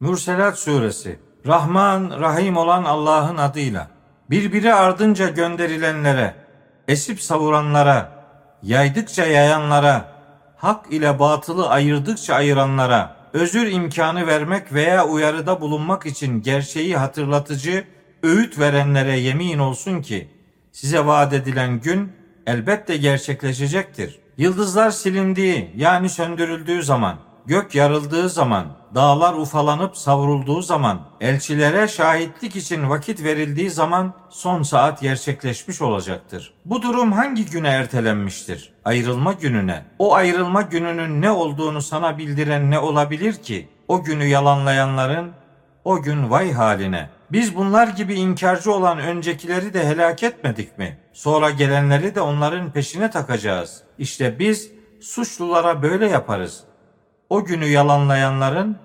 Mürselat Suresi Rahman, Rahim olan Allah'ın adıyla birbiri ardınca gönderilenlere, esip savuranlara, yaydıkça yayanlara, hak ile batılı ayırdıkça ayıranlara, özür imkanı vermek veya uyarıda bulunmak için gerçeği hatırlatıcı, öğüt verenlere yemin olsun ki, size vaat edilen gün elbette gerçekleşecektir. Yıldızlar silindiği yani söndürüldüğü zaman, gök yarıldığı zaman, dağlar ufalanıp savrulduğu zaman, elçilere şahitlik için vakit verildiği zaman son saat gerçekleşmiş olacaktır. Bu durum hangi güne ertelenmiştir? Ayrılma gününe. O ayrılma gününün ne olduğunu sana bildiren ne olabilir ki? O günü yalanlayanların o gün vay haline. Biz bunlar gibi inkarcı olan öncekileri de helak etmedik mi? Sonra gelenleri de onların peşine takacağız. İşte biz suçlulara böyle yaparız. O günü yalanlayanların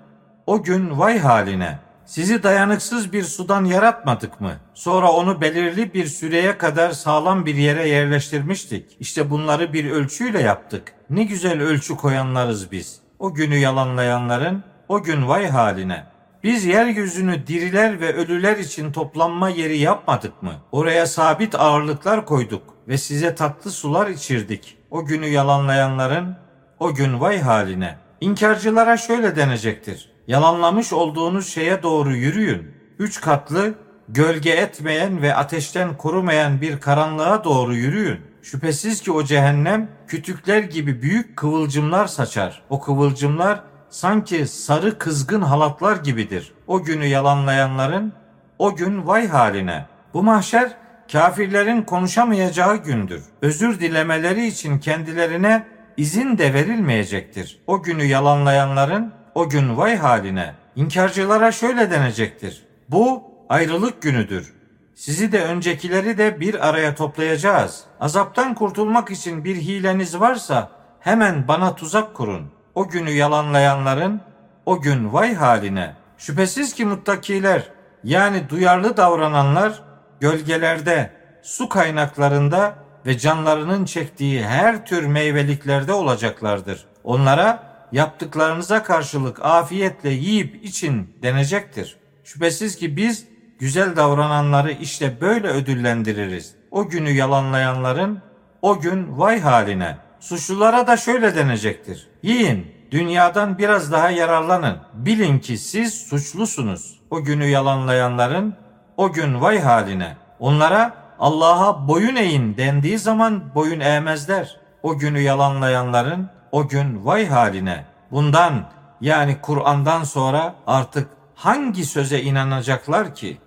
o gün vay haline. Sizi dayanıksız bir sudan yaratmadık mı? Sonra onu belirli bir süreye kadar sağlam bir yere yerleştirmiştik. İşte bunları bir ölçüyle yaptık. Ne güzel ölçü koyanlarız biz. O günü yalanlayanların o gün vay haline. Biz yeryüzünü diriler ve ölüler için toplanma yeri yapmadık mı? Oraya sabit ağırlıklar koyduk ve size tatlı sular içirdik. O günü yalanlayanların o gün vay haline. İnkarcılara şöyle denecektir. Yalanlamış olduğunuz şeye doğru yürüyün. Üç katlı, gölge etmeyen ve ateşten korumayan bir karanlığa doğru yürüyün. Şüphesiz ki o cehennem kütükler gibi büyük kıvılcımlar saçar. O kıvılcımlar sanki sarı kızgın halatlar gibidir. O günü yalanlayanların o gün vay haline. Bu mahşer kafirlerin konuşamayacağı gündür. Özür dilemeleri için kendilerine izin de verilmeyecektir. O günü yalanlayanların o gün vay haline. İnkarcılara şöyle denecektir. Bu ayrılık günüdür. Sizi de öncekileri de bir araya toplayacağız. Azaptan kurtulmak için bir hileniz varsa hemen bana tuzak kurun. O günü yalanlayanların o gün vay haline. Şüphesiz ki muttakiler yani duyarlı davrananlar gölgelerde, su kaynaklarında ve canlarının çektiği her tür meyveliklerde olacaklardır. Onlara yaptıklarınıza karşılık afiyetle yiyip için denecektir. Şüphesiz ki biz güzel davrananları işte böyle ödüllendiririz. O günü yalanlayanların o gün vay haline. Suçlulara da şöyle denecektir. Yiyin, dünyadan biraz daha yararlanın. Bilin ki siz suçlusunuz. O günü yalanlayanların o gün vay haline. Onlara Allah'a boyun eğin dendiği zaman boyun eğmezler. O günü yalanlayanların o gün vay haline. Bundan yani Kur'an'dan sonra artık hangi söze inanacaklar ki?